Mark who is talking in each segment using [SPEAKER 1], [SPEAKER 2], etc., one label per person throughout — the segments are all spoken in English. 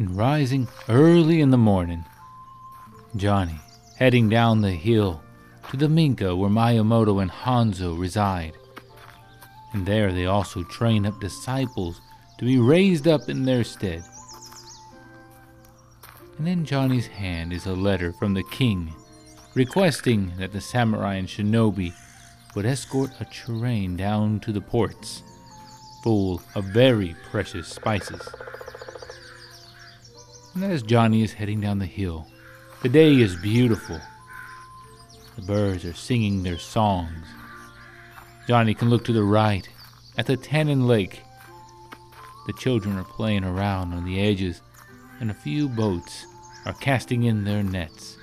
[SPEAKER 1] and rising early in the morning, Johnny heading down the hill to the Minka where Miyamoto and Hanzo reside. And there they also train up disciples to be raised up in their stead. And in Johnny's hand is a letter from the king requesting that the samurai and shinobi would escort a train down to the ports full of very precious spices. And as Johnny is heading down the hill, the day is beautiful. The birds are singing their songs. Johnny can look to the right at the Tannin Lake. The children are playing around on the edges, and a few boats are casting in their nets.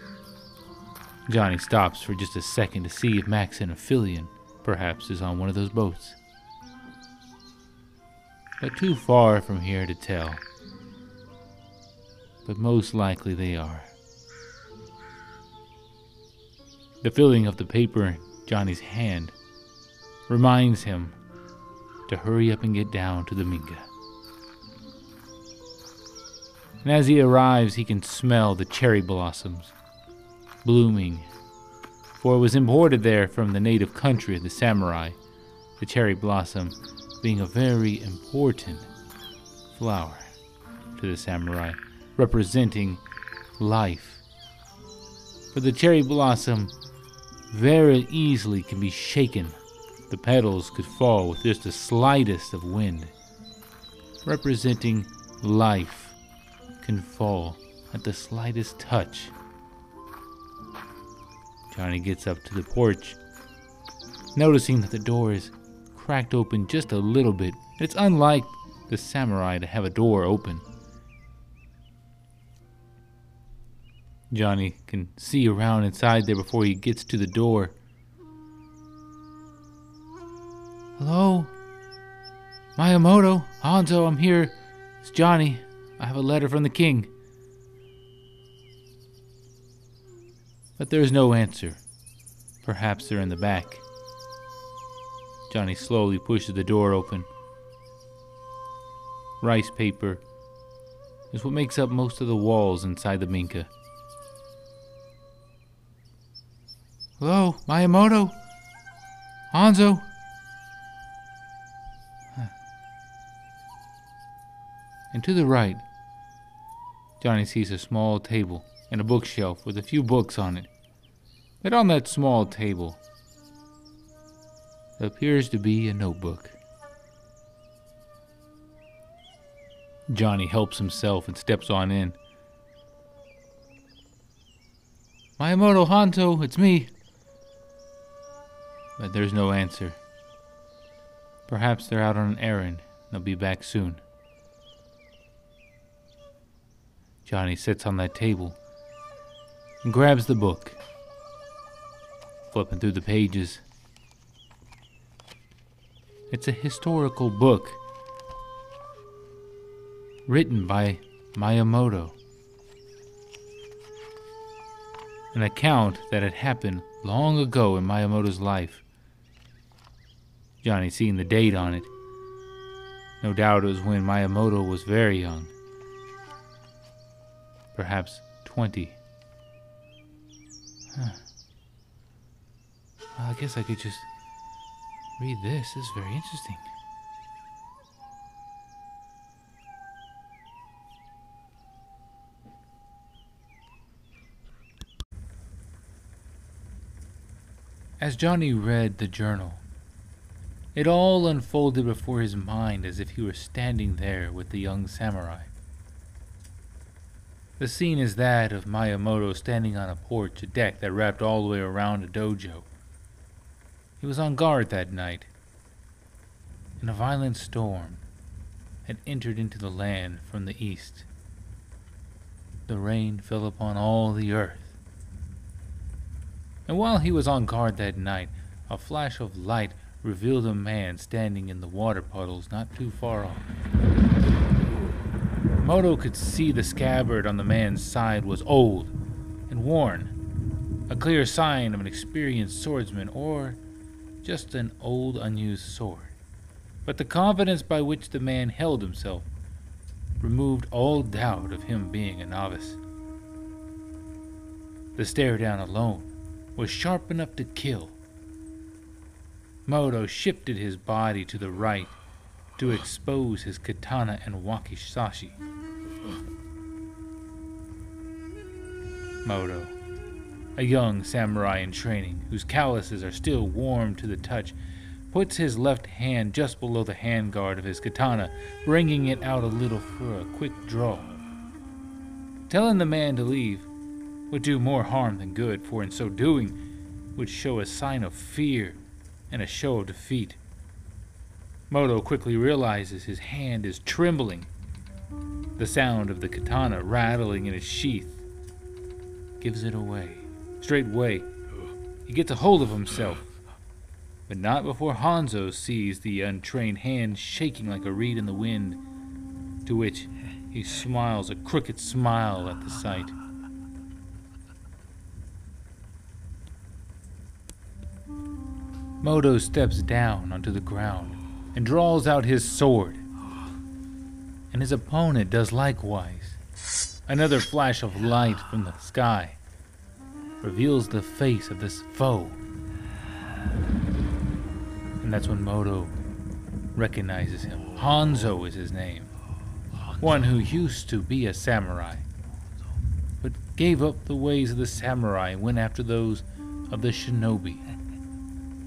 [SPEAKER 1] Johnny stops for just a second to see if Max and Aphelion perhaps is on one of those boats. But too far from here to tell. But most likely they are. The feeling of the paper in Johnny's hand reminds him to hurry up and get down to the Minka. And as he arrives, he can smell the cherry blossoms blooming, for it was imported there from the native country of the samurai, the cherry blossom being a very important flower to the samurai, representing life. For the cherry blossom very easily can be shaken. The petals could fall with just the slightest of wind, representing life can fall at the slightest touch. Johnny gets up to the porch, noticing that the door is cracked open just a little bit. It's unlike the samurai to have a door open. Johnny can see around inside there before he gets to the door. Hello? Miyamoto? Hanzo, I'm here. It's Johnny. I have a letter from the king. But there's no answer. Perhaps they're in the back. Johnny slowly pushes the door open. Rice paper is what makes up most of the walls inside the Minka. Hello, Miyamoto? Hanzo? And to the right, Johnny sees a small table and a bookshelf with a few books on it. But on that small table appears to be a notebook. Johnny helps himself and steps on in. Miyamoto Hanzo, it's me. But there's no answer. Perhaps they're out on an errand. They'll be back soon. Johnny sits on that table and grabs the book, flipping through the pages. It's a historical book written by Miyamoto. An account that had happened long ago in Miyamoto's life. Johnny seen the date on it. No doubt it was when Miyamoto was very young. Perhaps 20. Huh. Well, I guess I could just read this. This is very interesting. As Johnny read the journal, it all unfolded before his mind as if he were standing there with the young samurai. The scene is that of Miyamoto standing on a porch, a deck that wrapped all the way around a dojo. He was on guard that night, and a violent storm had entered into the land from the east. The rain fell upon all the earth. And while he was on guard that night, a flash of light revealed a man standing in the water puddles not too far off. Moto could see the scabbard on the man's side was old and worn, a clear sign of an experienced swordsman or just an old unused sword. But the confidence by which the man held himself removed all doubt of him being a novice. The stare down alone was sharp enough to kill. Moto shifted his body to the right to expose his katana and wakizashi. Moto, a young samurai in training whose calluses are still warm to the touch, puts his left hand just below the handguard of his katana, bringing it out a little for a quick draw. Telling the man to leave would do more harm than good, for in so doing would show a sign of fear and a show of defeat. Moto quickly realizes his hand is trembling. The sound of the katana rattling in its sheath gives it away. Straightway, he gets a hold of himself, but not before Hanzo sees the untrained hand shaking like a reed in the wind, to which he smiles a crooked smile at the sight. Moto steps down onto the ground and draws out his sword. And his opponent does likewise. Another flash of light from the sky reveals the face of this foe. And that's when Moto recognizes him. Hanzo is his name. One who used to be a samurai, but gave up the ways of the samurai and went after those of the shinobi,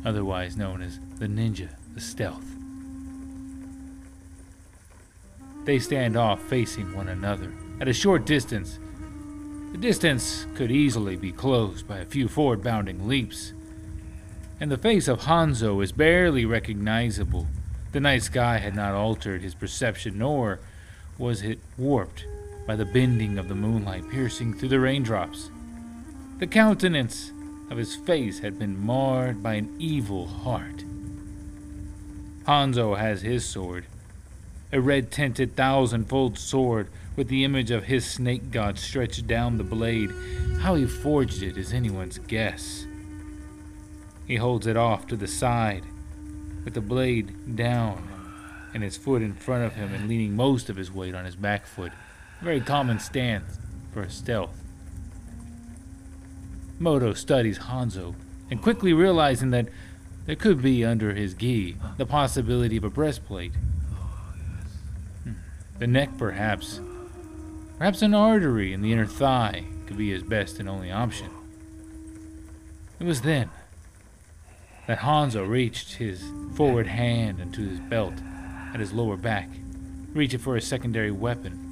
[SPEAKER 1] otherwise known as the ninja, the stealth. They stand off facing one another at a short distance. The distance could easily be closed by a few forward bounding leaps. And the face of Hanzo is barely recognizable. The night sky had not altered his perception, nor was it warped by the bending of the moonlight piercing through the raindrops. The countenance of his face had been marred by an evil heart. Hanzo has his sword, a red tinted thousand-fold sword with the image of his snake god stretched down the blade. How he forged it is anyone's guess. He holds it off to the side, with the blade down and his foot in front of him and leaning most of his weight on his back foot. A very common stance for a stealth. Moto studies Hanzo and quickly realizing that there could be under his gi the possibility of a breastplate. Hmm. The neck, perhaps. Perhaps an artery in the inner thigh could be his best and only option. It was then that Hanzo reached his forward hand into his belt at his lower back, reaching for a secondary weapon.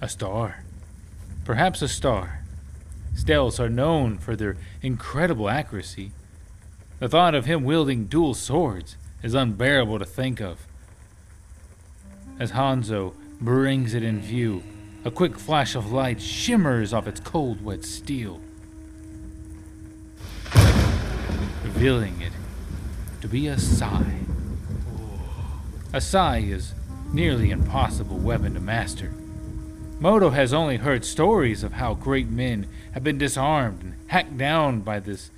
[SPEAKER 1] A star. Perhaps a star. Stealths are known for their incredible accuracy. The thought of him wielding dual swords is unbearable to think of. As Hanzo brings it in view, a quick flash of light shimmers off its cold, wet steel, revealing it to be a sai. A sai is nearly impossible weapon to master. Moto has only heard stories of how great men have been disarmed and hacked down by this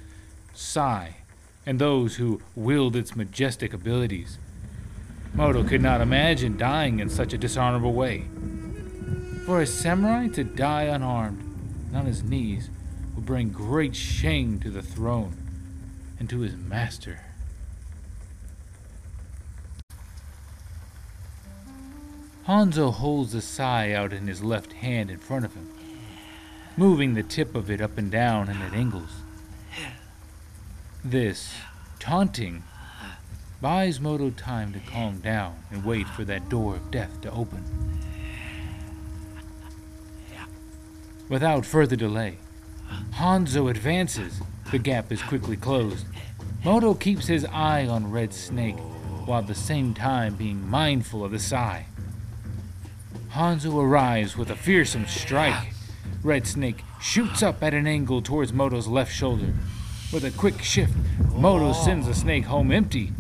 [SPEAKER 1] sai and those who wield its majestic abilities. Moto could not imagine dying in such a dishonorable way. For a samurai to die unarmed and on his knees would bring great shame to the throne and to his master. Hanzo holds the sai out in his left hand in front of him, moving the tip of it up and down and at angles. This, taunting, buys Moto time to calm down and wait for that door of death to open. Without further delay, Hanzo advances. The gap is quickly closed. Moto keeps his eye on Red Snake while at the same time being mindful of the sai. Hanzo arrives with a fearsome strike. Red Snake shoots up at an angle towards Moto's left shoulder. With a quick shift, Moto sends the snake home empty.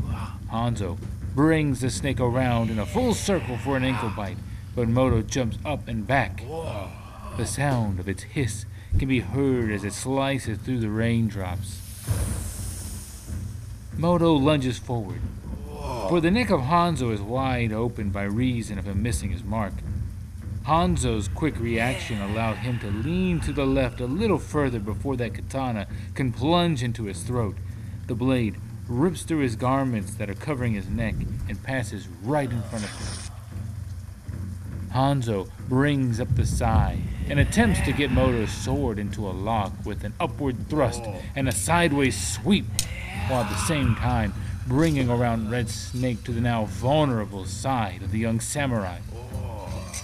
[SPEAKER 1] Hanzo brings the snake around in a full circle for an ankle bite, but Moto jumps up and back. The sound of its hiss can be heard as it slices through the raindrops. Moto lunges forward, For the neck of Hanzo is wide open by reason of him missing his mark. Hanzo's quick reaction allowed him to lean to the left a little further before that katana can plunge into his throat. The blade rips through his garments that are covering his neck and passes right in front of him. Hanzo brings up the sai and attempts to get Moto's sword into a lock with an upward thrust and a sideways sweep, while at the same time bringing around Red Snake to the now vulnerable side of the young samurai.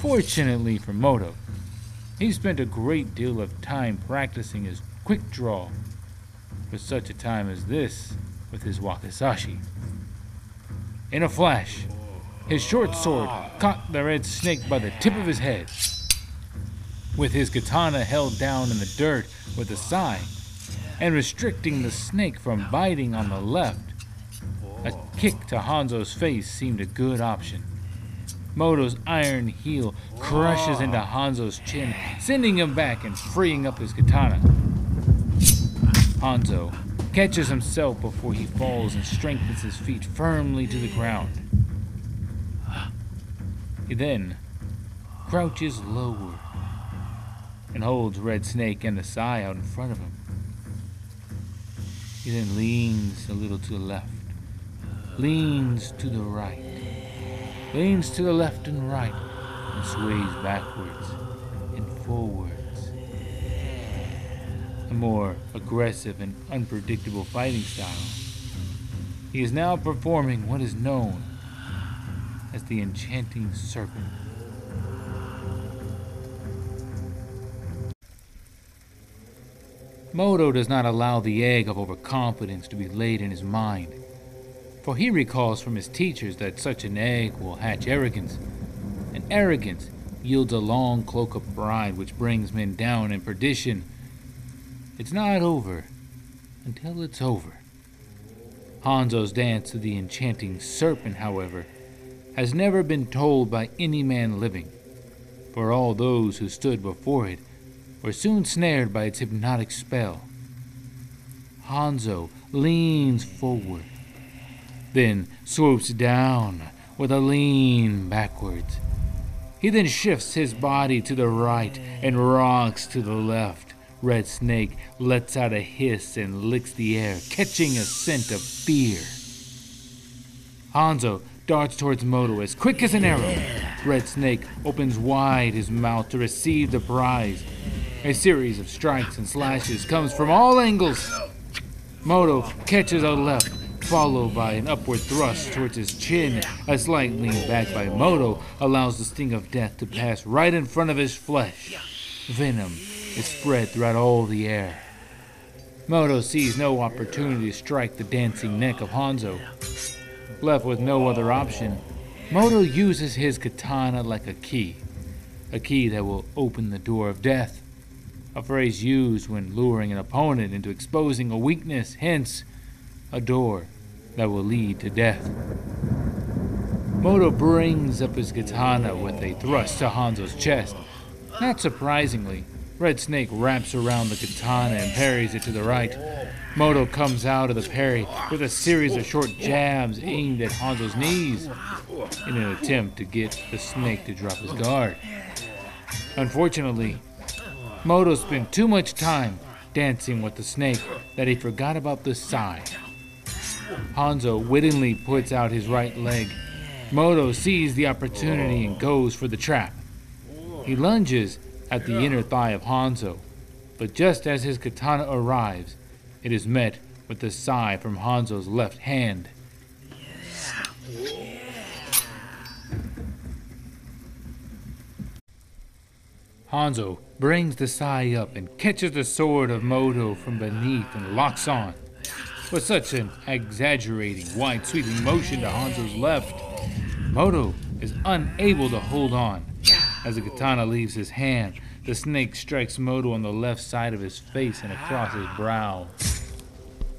[SPEAKER 1] Fortunately for Moto, he spent a great deal of time practicing his quick draw for such a time as this with his wakizashi. In a flash, his short sword caught the red snake by the tip of his head. With his katana held down in the dirt with a sai, and restricting the snake from biting on the left, a kick to Hanzo's face seemed a good option. Moto's iron heel crushes into Hanzo's chin, sending him back and freeing up his katana. Hanzo catches himself before he falls and strengthens his feet firmly to the ground. He then crouches lower and holds Red Snake and the Sai out in front of him. He then leans a little to the left, leans to the right, leans to the left and right, and sways backwards and forwards. A more aggressive and unpredictable fighting style. He is now performing what is known as the enchanting serpent. Moto does not allow the egg of overconfidence to be laid in his mind, for he recalls from his teachers that such an egg will hatch arrogance, and arrogance yields a long cloak of pride which brings men down in perdition. It's not over until it's over. Hanzo's dance to the enchanting serpent, however, has never been told by any man living, for all those who stood before it were soon snared by its hypnotic spell. Hanzo leans forward, then swoops down with a lean backwards. He then shifts his body to the right and rocks to the left. Red Snake lets out a hiss and licks the air, catching a scent of fear. Hanzo darts towards Moto as quick as an arrow. Red Snake opens wide his mouth to receive the prize. A series of strikes and slashes comes from all angles. Moto catches a left, followed by an upward thrust towards his chin. A slight lean back by Moto allows the sting of death to pass right in front of his flesh. Venom is spread throughout all the air. Moto sees no opportunity to strike the dancing neck of Hanzo. Left with no other option, Moto uses his katana like a key, a key that will open the door of death, a phrase used when luring an opponent into exposing a weakness, hence, a door that will lead to death. Moto brings up his katana with a thrust to Hanzo's chest. Not surprisingly, Red Snake wraps around the katana and parries it to the right. Moto comes out of the parry with a series of short jabs aimed at Hanzo's knees in an attempt to get the snake to drop his guard. Unfortunately, Moto spent too much time dancing with the snake that he forgot about the sai. Hanzo wittingly puts out his right leg. Moto sees the opportunity and goes for the trap. He lunges at the inner thigh of Hanzo, but just as his katana arrives, it is met with a sai from Hanzo's left hand. Hanzo brings the sai up and catches the sword of Moto from beneath and locks on. With such an exaggerating, wide sweeping motion to Hanzo's left, Moto is unable to hold on. As the katana leaves his hand, the snake strikes Moto on the left side of his face and across his brow.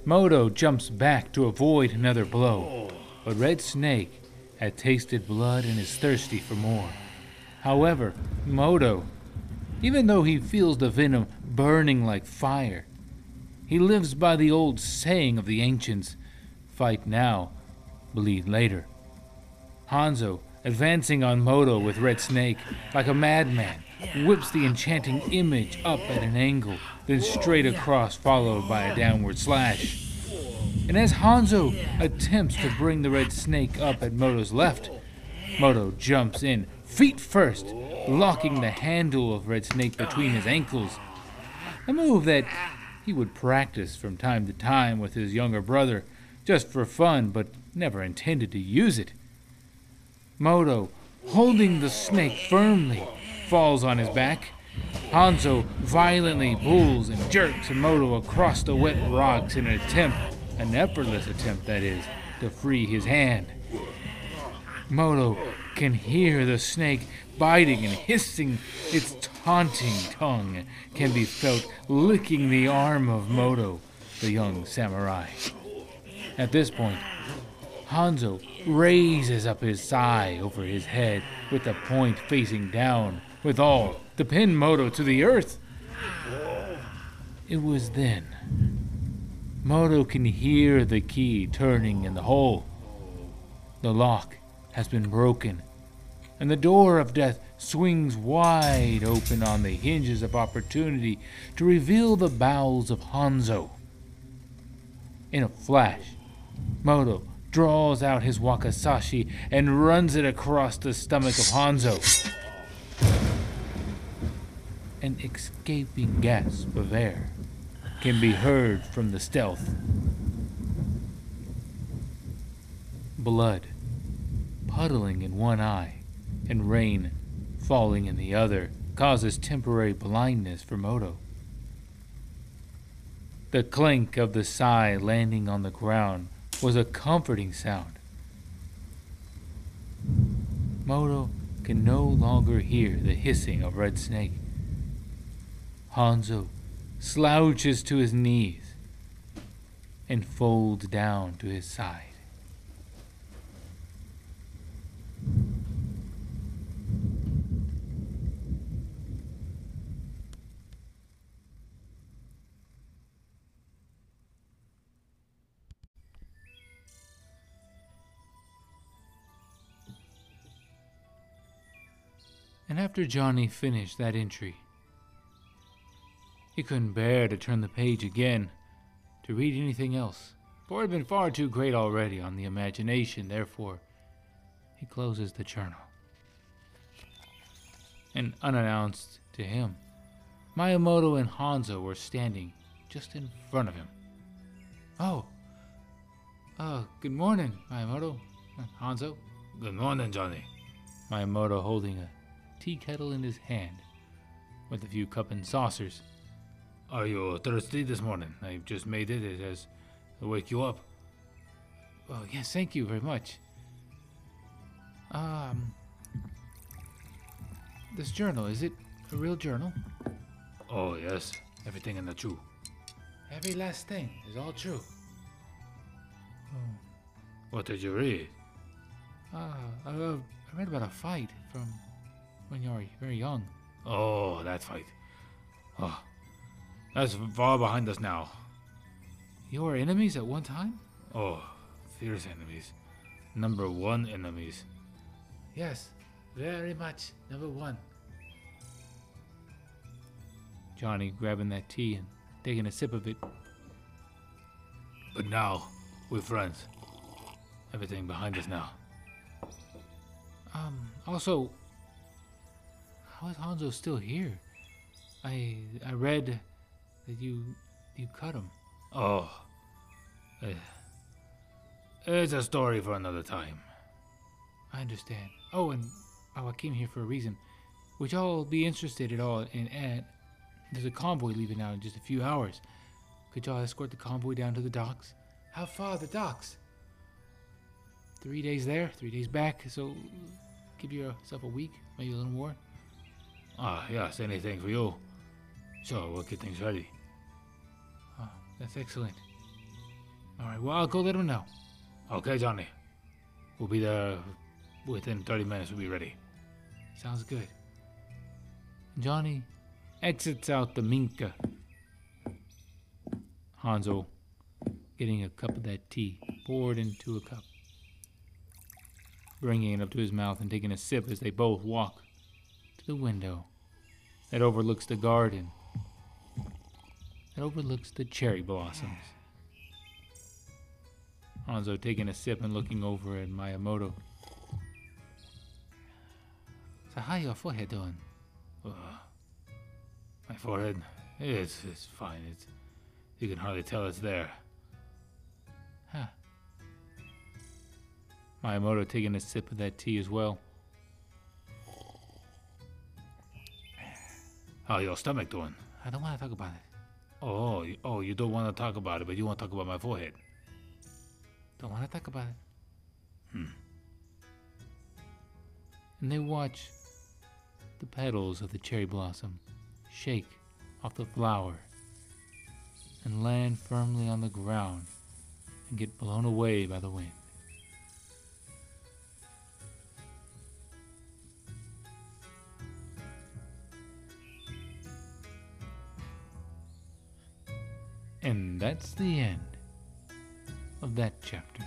[SPEAKER 1] Moto jumps back to avoid another blow, but Red Snake had tasted blood and is thirsty for more. However, Moto, even though he feels the venom burning like fire, he lives by the old saying of the ancients fight now, bleed later. Hanzo, advancing on Moto with Red Snake like a madman, whips the enchanting image up at an angle, then straight across, followed by a downward slash. And as Hanzo attempts to bring the red snake up at Moto's left, Moto jumps in, feet first, locking the handle of Red Snake between his ankles. A move that he would practice from time to time with his younger brother, just for fun, but never intended to use it. Moto, holding the snake firmly, falls on his back. Hanzo violently pulls and jerks Moto across the wet rocks in an attempt, an effortless attempt that is, to free his hand. Moto can hear the snake biting and hissing. Its taunting tongue can be felt licking the arm of Moto, the young samurai. At this point, Hanzo raises up his sai over his head with the point facing down, with all to pin Moto to the earth. It was then. Moto can hear the key turning in the hole. The lock has been broken, and the door of death swings wide open on the hinges of opportunity to reveal the bowels of Hanzo. In a flash, Moto draws out his wakizashi and runs it across the stomach of Hanzo. An escaping gasp of air can be heard from the stealth. Blood puddling in one eye and rain falling in the other causes temporary blindness for Moto. The clink of the sai landing on the ground was a comforting sound. Moto can no longer hear the hissing of Red Snake. Hanzo slouches to his knees and folds down to his side. And after Johnny finished that entry, he couldn't bear to turn the page again to read anything else, for it had been far too great already on the imagination, therefore, he closes the journal. And unannounced to him, Miyamoto and Hanzo were standing just in front of him. Oh, uh, good morning, Miyamoto. Hanzo.
[SPEAKER 2] Good morning, Johnny.
[SPEAKER 1] Miyamoto holding a tea kettle in his hand with a few cup and saucers.
[SPEAKER 2] Are you thirsty this morning? I've just made it. It has to wake you up.
[SPEAKER 1] Oh, yes, thank you very much. Um, this journal, is it a real journal?
[SPEAKER 2] Oh, yes. Everything in the true.
[SPEAKER 1] Every last thing is all true.
[SPEAKER 2] Oh. What did you read?
[SPEAKER 1] Uh, I, I read about a fight from when you were very young.
[SPEAKER 2] Oh, that fight. Oh, that's far behind us now.
[SPEAKER 1] You were enemies at one time?
[SPEAKER 2] Oh, fierce enemies. Number one enemies.
[SPEAKER 1] Yes, very much number one. Johnny grabbing that tea and taking a sip of it.
[SPEAKER 2] But now, we're friends. Everything behind us now.
[SPEAKER 1] Um, also, how is Hanzo still here? I I read that you you cut him.
[SPEAKER 2] Oh, uh, it's a story for another time.
[SPEAKER 1] I understand. Oh, and oh, I came here for a reason. Would y'all be interested at all in at? There's a convoy leaving out in just a few hours. Could y'all escort the convoy down to the docks? How far the docks? Three days there, three days back. So give yourself a week, maybe a little more.
[SPEAKER 2] Ah, yes, anything for you. So we'll get things ready.
[SPEAKER 1] Oh, that's excellent. All right, well, I'll go let him know.
[SPEAKER 2] Okay, Johnny. We'll be there within 30 minutes. We'll be ready.
[SPEAKER 1] Sounds good. Johnny exits out the Minka. Hanzo getting a cup of that tea poured into a cup. bringing it up to his mouth and taking a sip as they both walk to the window that overlooks the garden, that overlooks the cherry blossoms. Hanzo taking a sip and looking over at Miyamoto. So how your forehead doing?
[SPEAKER 2] My forehead, it's, it's fine. It's, you can hardly tell it's there.
[SPEAKER 1] Huh. Miyamoto taking a sip of that tea as well.
[SPEAKER 2] How your stomach doing?
[SPEAKER 1] I don't want to talk about it.
[SPEAKER 2] Oh, oh, you don't want to talk about it, but you want to talk about my forehead.
[SPEAKER 1] Don't want to talk about it. Hmm. And they watch the petals of the cherry blossom shake off the flower and land firmly on the ground and get blown away by the wind. That's the end of that chapter.